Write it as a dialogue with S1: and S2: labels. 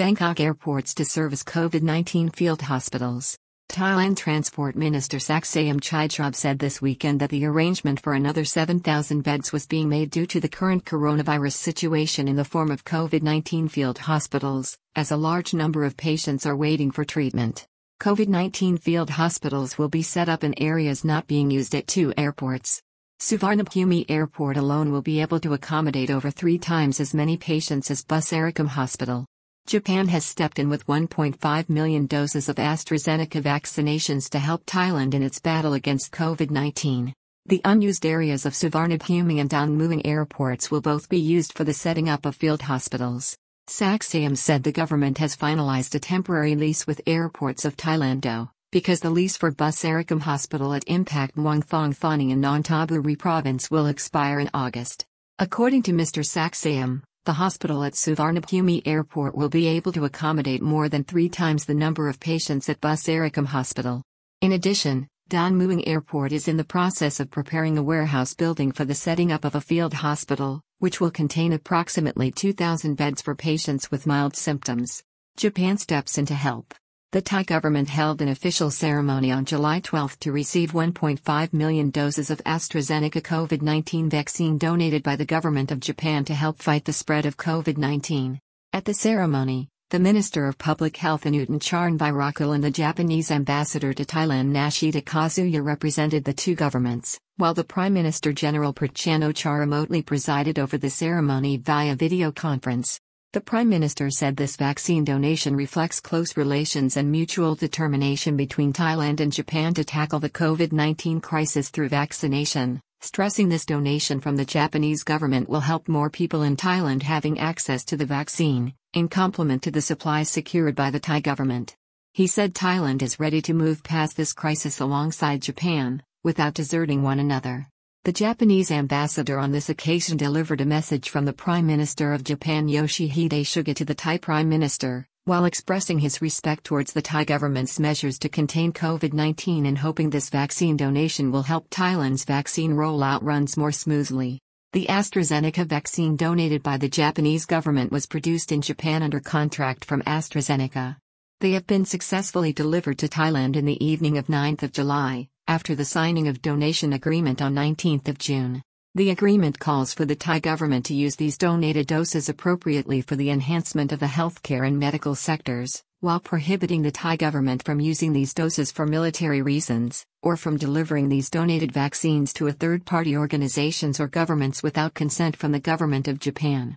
S1: Bangkok airports to serve as COVID 19 field hospitals. Thailand Transport Minister Saksayam Chidchob said this weekend that the arrangement for another 7,000 beds was being made due to the current coronavirus situation in the form of COVID 19 field hospitals, as a large number of patients are waiting for treatment. COVID 19 field hospitals will be set up in areas not being used at two airports. Suvarnabhumi Airport alone will be able to accommodate over three times as many patients as Bus Busarakam Hospital. Japan has stepped in with 1.5 million doses of AstraZeneca vaccinations to help Thailand in its battle against COVID 19. The unused areas of Suvarnabhumi and Don Mueang airports will both be used for the setting up of field hospitals. Saksayam said the government has finalized a temporary lease with airports of Thailand, because the lease for Bus Busarakam Hospital at Impact Muang Thong Thani in Nonthaburi province will expire in August. According to Mr. Saksayam, the hospital at Suvarnabhumi Airport will be able to accommodate more than three times the number of patients at Busarakam Hospital. In addition, Don Mueang Airport is in the process of preparing a warehouse building for the setting up of a field hospital, which will contain approximately 2,000 beds for patients with mild symptoms. Japan steps in to help. The Thai government held an official ceremony on July 12 to receive 1.5 million doses of AstraZeneca COVID 19 vaccine donated by the government of Japan to help fight the spread of COVID 19. At the ceremony, the Minister of Public Health Anutin Charnvirakul and the Japanese ambassador to Thailand Nashida Kazuya represented the two governments, while the Prime Minister General Prachand Ocha remotely presided over the ceremony via video conference. The Prime Minister said this vaccine donation reflects close relations and mutual determination between Thailand and Japan to tackle the COVID 19 crisis through vaccination stressing this donation from the Japanese government will help more people in Thailand having access to the vaccine, in complement to the supplies secured by the Thai government. He said Thailand is ready to move past this crisis alongside Japan, without deserting one another. The Japanese ambassador on this occasion delivered a message from the Prime Minister of Japan Yoshihide Suga to the Thai Prime Minister, while expressing his respect towards the Thai government's measures to contain COVID 19 and hoping this vaccine donation will help Thailand's vaccine rollout runs more smoothly. The AstraZeneca vaccine donated by the Japanese government was produced in Japan under contract from AstraZeneca. They have been successfully delivered to Thailand in the evening of 9th of July, after the signing of donation agreement on 19th June. The agreement calls for the Thai government to use these donated doses appropriately for the enhancement of the healthcare and medical sectors, while prohibiting the Thai government from using these doses for military reasons, or from delivering these donated vaccines to a third party organizations or governments without consent from the government of Japan.